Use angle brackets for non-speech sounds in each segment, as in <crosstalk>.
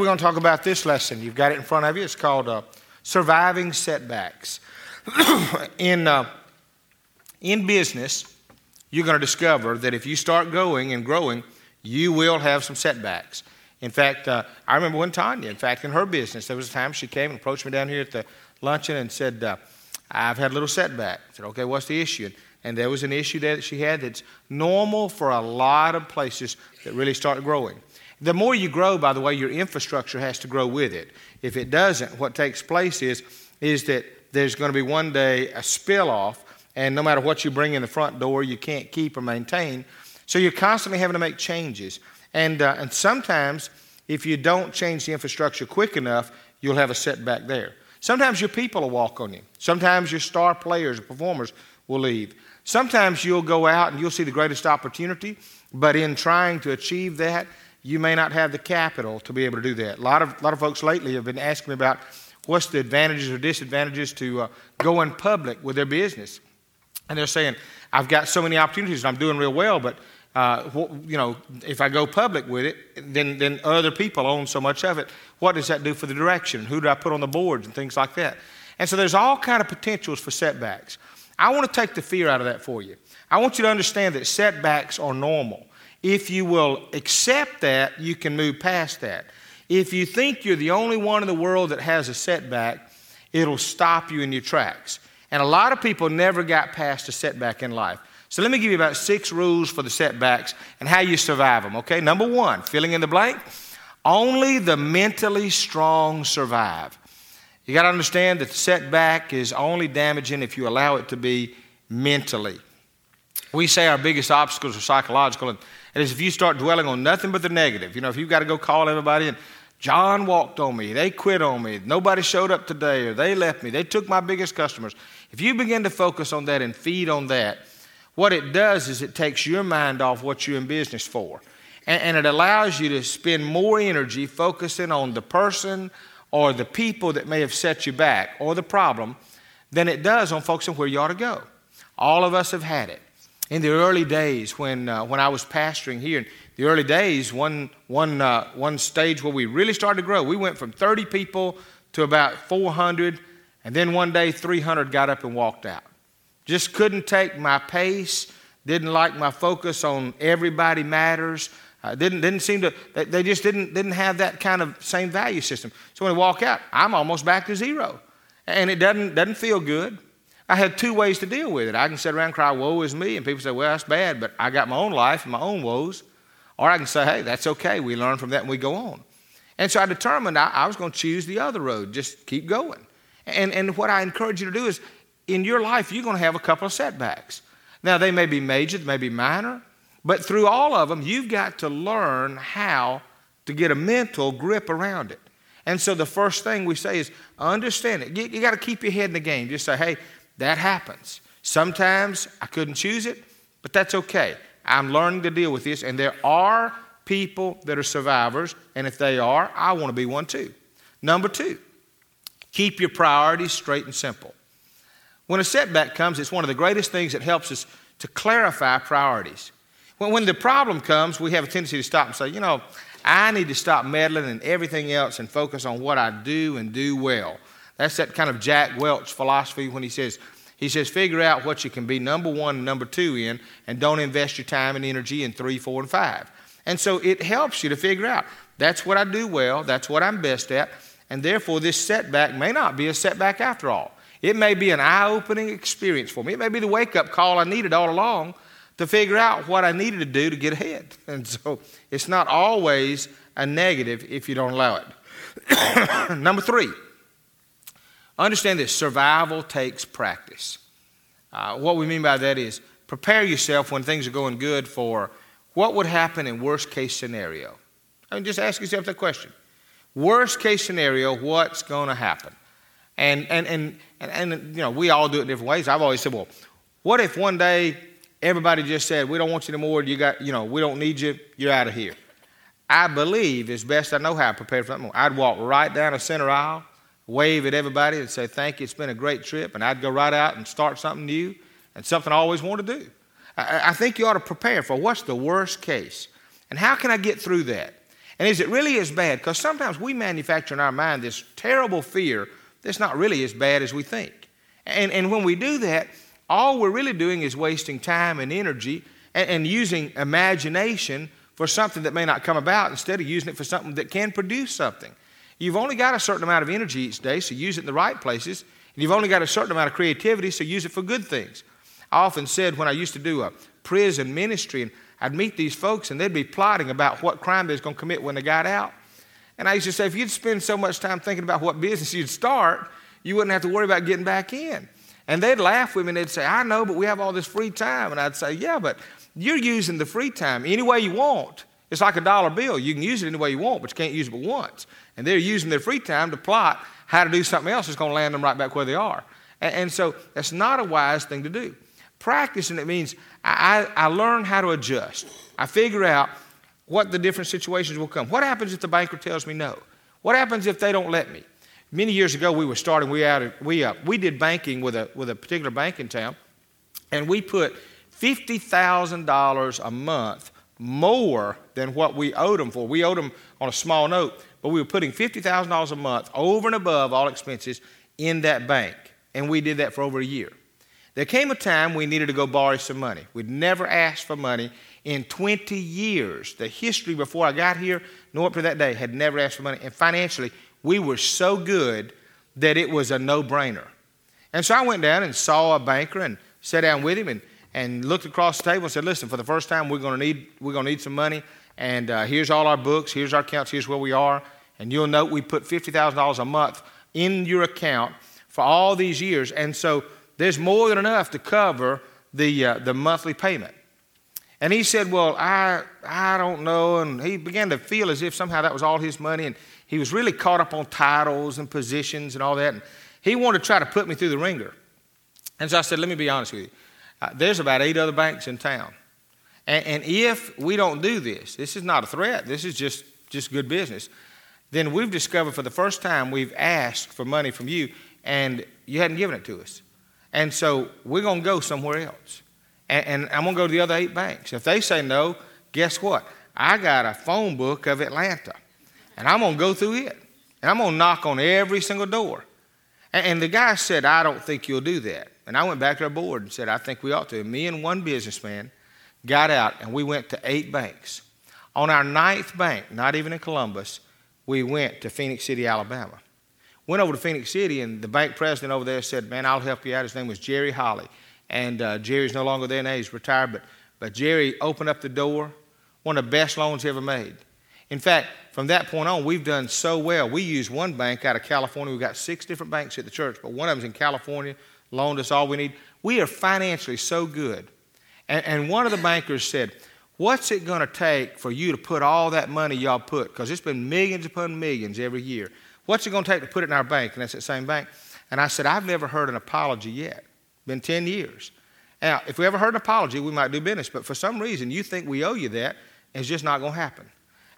we're going to talk about this lesson. You've got it in front of you. It's called uh, Surviving Setbacks. <clears throat> in, uh, in business, you're going to discover that if you start going and growing, you will have some setbacks. In fact, uh, I remember when Tanya, in fact, in her business, there was a time she came and approached me down here at the luncheon and said, uh, I've had a little setback. I said, okay, what's the issue? And there was an issue there that she had that's normal for a lot of places that really start growing. The more you grow, by the way, your infrastructure has to grow with it. If it doesn't, what takes place is, is that there's going to be one day a spill off, and no matter what you bring in the front door, you can't keep or maintain. So you're constantly having to make changes. And, uh, and sometimes, if you don't change the infrastructure quick enough, you'll have a setback there. Sometimes your people will walk on you. Sometimes your star players or performers will leave. Sometimes you'll go out and you'll see the greatest opportunity, but in trying to achieve that, you may not have the capital to be able to do that. A lot of, a lot of folks lately have been asking me about what's the advantages or disadvantages to uh, going public with their business. And they're saying, I've got so many opportunities and I'm doing real well, but uh, you know, if I go public with it, then, then other people own so much of it. What does that do for the direction? Who do I put on the boards and things like that? And so there's all kind of potentials for setbacks. I want to take the fear out of that for you. I want you to understand that setbacks are normal. If you will accept that, you can move past that. If you think you're the only one in the world that has a setback, it'll stop you in your tracks. And a lot of people never got past a setback in life. So let me give you about six rules for the setbacks and how you survive them, okay? Number one, filling in the blank, only the mentally strong survive. You got to understand that the setback is only damaging if you allow it to be mentally. We say our biggest obstacles are psychological, and it is if you start dwelling on nothing but the negative. You know, if you've got to go call everybody and John walked on me, they quit on me, nobody showed up today, or they left me, they took my biggest customers. If you begin to focus on that and feed on that, what it does is it takes your mind off what you're in business for. And, and, it allows you to spend more energy focusing on the person or the people that may have set you back or the problem than it does on focusing where you ought to go. All of us have had it. In the early days when, uh, when I was pastoring here, in the early days, one, one, uh, one stage where we really started to grow, we went from 30 people to about 400, and then one day 300 got up and walked out. Just couldn't take my pace, didn't like my focus on everybody matters. Uh, didn't, didn't seem to, they just didn't, didn't have that kind of same value system. So when I walk out, I'm almost back to zero. And it doesn't, doesn't feel good. I had two ways to deal with it. I can sit around and cry, woe is me, and people say, well, that's bad, but I got my own life and my own woes. Or I can say, hey, that's okay. We learn from that and we go on. And so I determined I, I was going to choose the other road, just keep going. And, and what I encourage you to do is in your life, you're going to have a couple of setbacks. Now, they may be major, they may be minor, but through all of them, you've got to learn how to get a mental grip around it. And so the first thing we say is understand it. You, you got to keep your head in the game. Just say, hey, that happens. Sometimes I couldn't choose it, but that's okay. I'm learning to deal with this, and there are people that are survivors, and if they are, I want to be one too. Number two, keep your priorities straight and simple. When a setback comes, it's one of the greatest things that helps us to clarify priorities. When, when the problem comes, we have a tendency to stop and say, you know, I need to stop meddling and everything else and focus on what I do and do well. That's that kind of Jack Welch philosophy when he says, he says, figure out what you can be number one and number two in, and don't invest your time and energy in three, four, and five. And so it helps you to figure out that's what I do well, that's what I'm best at, and therefore this setback may not be a setback after all. It may be an eye opening experience for me. It may be the wake up call I needed all along to figure out what I needed to do to get ahead. <laughs> And so it's not always a negative if you don't allow it. <coughs> Number three, understand this survival takes practice. Uh, what we mean by that is prepare yourself when things are going good for what would happen in worst case scenario. I mean, just ask yourself that question. Worst case scenario, what's going to happen? And, and, and, and, and, you know, we all do it in different ways. I've always said, well, what if one day everybody just said, we don't want you anymore, you got, you know, we don't need you, you're out of here. I believe, as best I know how, I prepared for that I'd walk right down the center aisle, wave at everybody and say, thank you, it's been a great trip, and I'd go right out and start something new and something I always wanted to do. I, I think you ought to prepare for what's the worst case and how can I get through that? And is it really as bad? Because sometimes we manufacture in our mind this terrible fear that's not really as bad as we think. And, and when we do that, all we're really doing is wasting time and energy and, and using imagination for something that may not come about instead of using it for something that can produce something. You've only got a certain amount of energy each day, so use it in the right places. And you've only got a certain amount of creativity, so use it for good things. I often said when I used to do a prison ministry, and I'd meet these folks, and they'd be plotting about what crime they was going to commit when they got out. And I used to say, if you'd spend so much time thinking about what business you'd start, you wouldn't have to worry about getting back in. And they'd laugh with me and they'd say, I know, but we have all this free time. And I'd say, Yeah, but you're using the free time any way you want. It's like a dollar bill. You can use it any way you want, but you can't use it but once. And they're using their free time to plot how to do something else that's going to land them right back where they are. And, and so that's not a wise thing to do. Practicing it means I, I, I learn how to adjust. I figure out what the different situations will come. What happens if the banker tells me no? What happens if they don't let me? Many years ago, we were starting, we, added, we, uh, we did banking with a, with a particular bank in town, and we put $50,000 a month more than what we owed them for. We owed them on a small note, but we were putting $50,000 a month over and above all expenses in that bank. And we did that for over a year. There came a time we needed to go borrow some money. We'd never asked for money in 20 years. The history before I got here, nor up to that day, had never asked for money. And financially, we were so good that it was a no brainer. And so I went down and saw a banker and sat down with him and and looked across the table and said, Listen, for the first time, we're going to need, we're going to need some money. And uh, here's all our books, here's our accounts, here's where we are. And you'll note we put $50,000 a month in your account for all these years. And so there's more than enough to cover the, uh, the monthly payment. And he said, Well, I, I don't know. And he began to feel as if somehow that was all his money. And he was really caught up on titles and positions and all that. And he wanted to try to put me through the wringer. And so I said, Let me be honest with you. Uh, there's about eight other banks in town. And, and if we don't do this, this is not a threat, this is just, just good business, then we've discovered for the first time we've asked for money from you and you hadn't given it to us. And so we're going to go somewhere else. And, and I'm going to go to the other eight banks. If they say no, guess what? I got a phone book of Atlanta. And I'm going to go through it. And I'm going to knock on every single door. And, and the guy said, I don't think you'll do that. And I went back to our board and said, I think we ought to. And me and one businessman got out and we went to eight banks. On our ninth bank, not even in Columbus, we went to Phenix City, Alabama. Went over to Phenix City, and the bank president over there said, Man, I'll help you out. His name was Jerry Holly. And uh, Jerry's no longer there now, he's retired. But, but Jerry opened up the door, one of the best loans he ever made. In fact, from that point on, we've done so well. We use one bank out of California. We've got six different banks at the church, but one of them's in California, loaned us all we need. We are financially so good. And, and one of the bankers said, What's it going to take for you to put all that money y'all put? Because it's been millions upon millions every year. What's it going to take to put it in our bank? And that's that same bank. And I said, I've never heard an apology yet. Been 10 years. Now, if we ever heard an apology, we might do business. But for some reason, you think we owe you that, it's just not going to happen.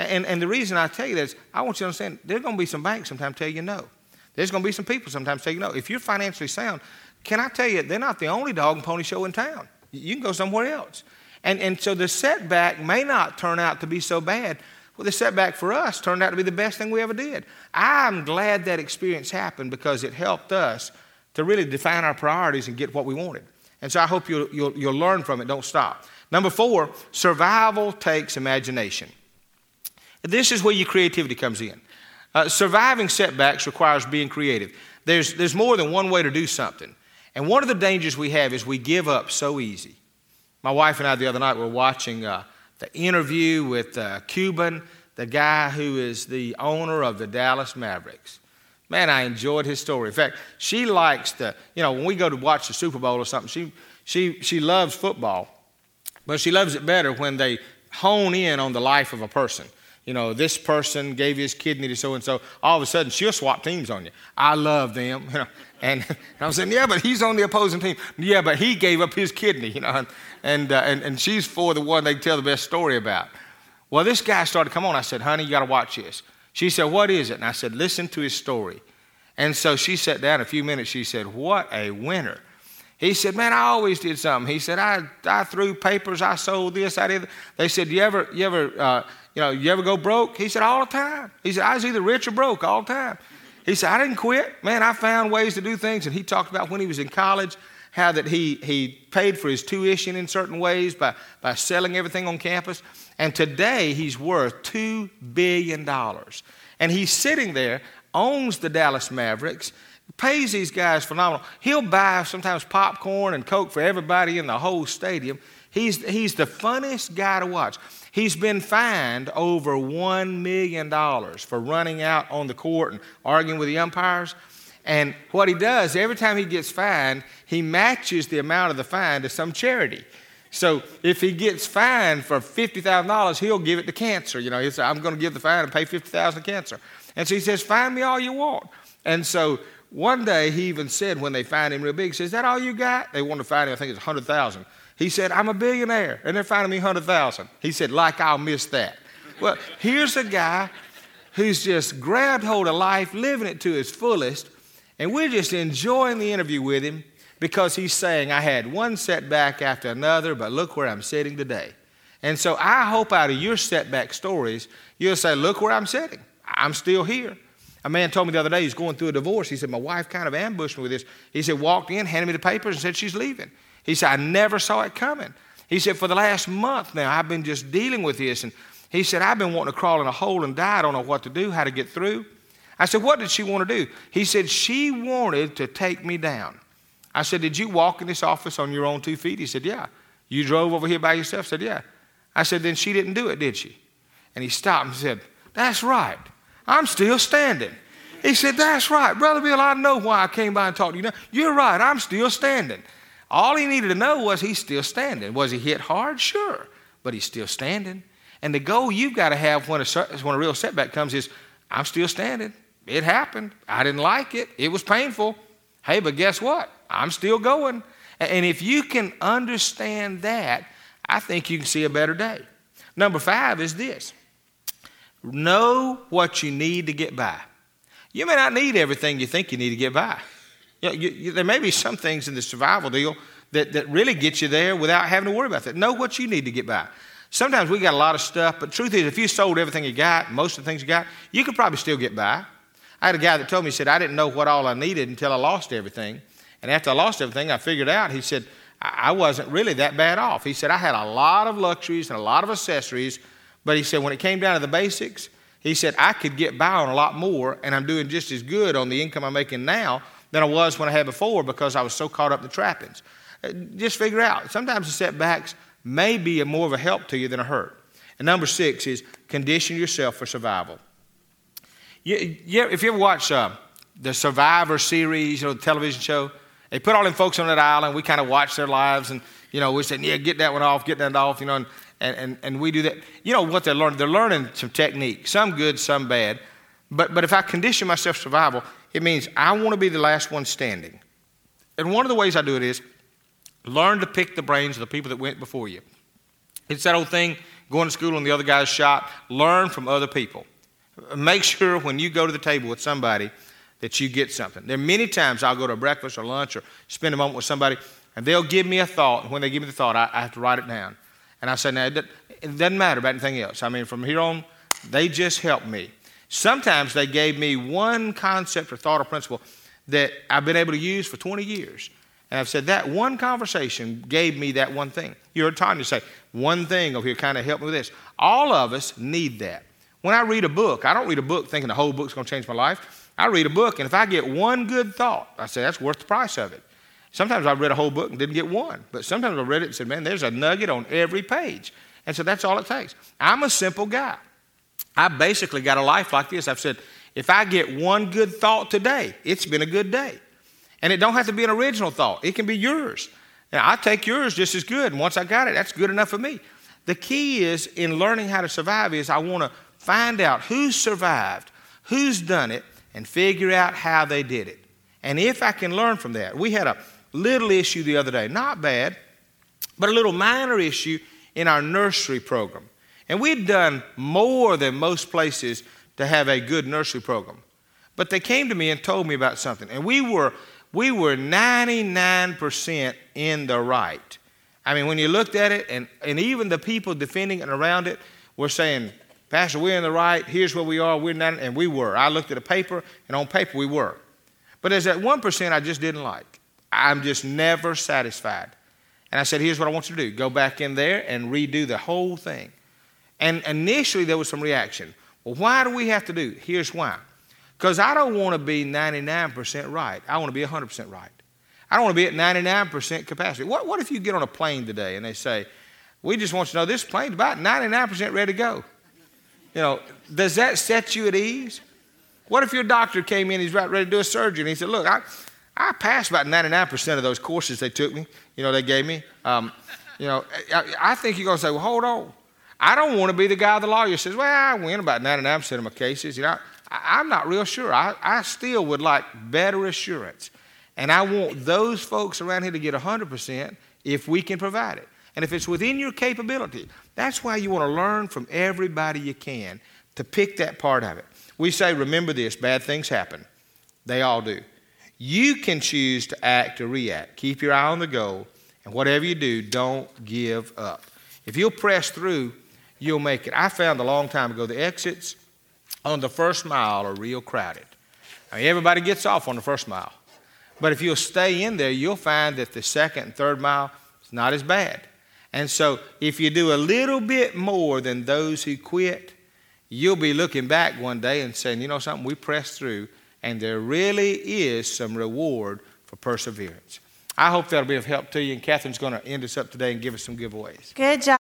And, and the reason I tell you that is I want you to understand there's going to be some banks sometimes tell you no. There's going to be some people sometimes tell you no. If you're financially sound, can I tell you, they're not the only dog and pony show in town. You can go somewhere else. And, and so the setback may not turn out to be so bad. Well, the setback for us turned out to be the best thing we ever did. I'm glad that experience happened because it helped us to really define our priorities and get what we wanted. And so I hope you'll, you'll, you'll learn from it. Don't stop. Number four, survival takes imagination. This is where your creativity comes in. Uh, surviving setbacks requires being creative. There's, there's more than one way to do something. And one of the dangers we have is we give up so easy. My wife and I the other night were watching uh, the interview with uh, Cuban, the guy who is the owner of the Dallas Mavericks. Man, I enjoyed his story. In fact, she likes to, you know, when we go to watch the Super Bowl or something, she, she, she loves football, but she loves it better when they hone in on the life of a person you know, this person gave his kidney to so and so. All of a sudden, she'll swap teams on you. I love them. You know, <laughs> and, I'm saying, yeah, but he's on the opposing team. Yeah, but he gave up his kidney. You know, and and, uh, and, and she's for the one they tell the best story about. Well, this guy started to come on. I said, honey, you got to watch this. She said, what is it? And I said, listen to his story. And so she sat down a few minutes. She said, what a winner. He said, Man, I always did something. He said, I, I threw papers, I sold this, I did. They said, You ever, you ever uh, You know, you ever go broke? He said, All the time. He said, I was either rich or broke all the time. He said, I didn't quit. Man, I found ways to do things. And he talked about when he was in college, how that he, he paid for his tuition in certain ways by, by selling everything on campus. And today he's worth $2 billion. And he's sitting there, owns the Dallas Mavericks, pays these guys phenomenal. He'll buy sometimes popcorn and Coke for everybody in the whole stadium. He's, he's the funniest guy to watch. He's been fined over $1 million for running out on the court and arguing with the umpires. And what he does, every time he gets fined, he matches the amount of the fine to some charity. So if he gets fined for $50,000, he'll give it to cancer. You know, he'll say, I'm going to give the fine and pay 50000 to cancer. And so he says, Find me all you want. And so one day he even said when they fined him real big, he says, Is that all you got? They wanted to find him, I think it's 100000 He said, I'm a billionaire, and they're finding me 100000 He said, Like I'll miss that. Well, here's a guy who's just grabbed hold of life, living it to his fullest, and we're just enjoying the interview with him because he's saying, I had one setback after another, but look where I'm sitting today. And so I hope out of your setback stories, you'll say, Look where I'm sitting. I'm still here. A man told me the other day he's going through a divorce. He said, My wife kind of ambushed me with this. He said, walked in, handed me the papers, and said she's leaving. He said, I never saw it coming. He said, For the last month now, I've been just dealing with this. And he said, I've been wanting to crawl in a hole and die. I don't know what to do, how to get through. I said, What did she want to do? He said, She wanted to take me down. I said, Did you walk in this office on your own two feet? He said, Yeah. You drove over here by yourself? I said, Yeah. I said, Then she didn't do it, did she? And he stopped and said, That's right. I'm still standing. He said, That's right. Brother Bill, I know why I came by and talked to you. Now, you're right. I'm still standing. All he needed to know was he's still standing. Was he hit hard? Sure. But he's still standing. And the goal you've got to have when a, when a real setback comes is, I'm still standing. It happened. I didn't like it. It was painful. Hey, but guess what? I'm still going. And if you can understand that, I think you can see a better day. Number five is this know what you need to get by. You may not need everything you think you need to get by. You know, you, you, there may be some things in the survival deal that, that really get you there without having to worry about that. Know what you need to get by. Sometimes we got a lot of stuff, but truth is, if you sold everything you got, most of the things you got, you could probably still get by. I had a guy that told me, he said, I didn't know what all I needed until I lost everything. And after I lost everything, I figured out, he said, I wasn't really that bad off. He said, I had a lot of luxuries and a lot of accessories, but he said, when it came down to the basics, he said, I could get by on a lot more, and I'm doing just as good on the income I'm making now than I was when I had before because I was so caught up in the trappings. Uh, just figure out, sometimes the setbacks may be more of a help to you than a hurt. And number six is condition yourself for survival. You, you, if you ever watch uh, the Survivor series, you know, the television show, they put all them folks on that island. We kind of watch their lives, and you know, we said, "Yeah, get that one off, get that off," you know, and, and, and, we do that. You know what they're learning? They're learning some technique, some good, some bad. But but if I condition myself for survival, it means I want to be the last one standing. And one of the ways I do it is learn to pick the brains of the people that went before you. It's that old thing: going to school on the other guy's shot. Learn from other people. Make sure when you go to the table with somebody that you get something. There are many times I'll go to breakfast or lunch or spend a moment with somebody, and they'll give me a thought. And when they give me the thought, I, I have to write it down. And I say, now, it doesn't matter about anything else. I mean, from here on, they just help me. Sometimes they gave me one concept or thought or principle that I've been able to use for 20 years. And I've said that one conversation gave me that one thing. You heard Tanya say, one thing over here kind of helped me with this. All of us need that. When I read a book, I don't read a book thinking the whole book's going to change my life. I read a book, and if I get one good thought, I say that's worth the price of it. Sometimes I've read a whole book and didn't get one, but sometimes I read it and said, man, there's a nugget on every page. And so that's all it takes. I'm a simple guy. I basically got a life like this. I've said, if I get one good thought today, it's been a good day. And it don't have to be an original thought. It can be yours. Now, I take yours just as good, and once I got it, that's good enough for me. The key is in learning how to survive is I want to find out who survived, who's done it, and figure out how they did it. And if I can learn from that, we had a little issue the other day, not bad, but a little minor issue in our nursery program. And we'd done more than most places to have a good nursery program. But they came to me and told me about something. And we were, we were 99% in the right. I mean, when you looked at it, and, and even the people defending it around it were saying, Pastor, we're in the right. Here's where we are. We're not, and we were. I looked at a paper, and on paper we were. But there's that 1% I just didn't like. I'm just never satisfied. And I said, here's what I want you to do go back in there and redo the whole thing. And initially there was some reaction. Well, why do we have to do? Here's why. Because I don't want to be 99% right. I want to be 100% right. I don't want to be at 99% capacity. What, what if you get on a plane today and they say, we just want you to know this plane's about 99% ready to go? You know, does that set you at ease? What if your doctor came in, he's about ready to do a surgery, and he said, look, I, I passed about 99% of those courses they took me, you know, they gave me. Um, you know, I, I think you're going to say, well, hold on. I don't want to be the guy the lawyer says, well, I win about 99% of my cases. You know, I, am not real sure. I, I still would like better assurance. And I want those folks around here to get 100% if we can provide it. And if it's within your capability, that's why you want to learn from everybody you can to pick that part of it. We say, remember this bad things happen. They all do. You can choose to act or react. Keep your eye on the goal, and whatever you do, don't give up. If you'll press through, you'll make it. I found a long time ago the exits on the first mile are real crowded. I mean, everybody gets off on the first mile. But if you'll stay in there, you'll find that the second and third mile is not as bad. And so, if you do a little bit more than those who quit, you'll be looking back one day and saying, you know something, we pressed through and there really is some reward for perseverance. I hope that'll be of help to you, and Catherine's going to end us up today and give us some giveaways. Good job.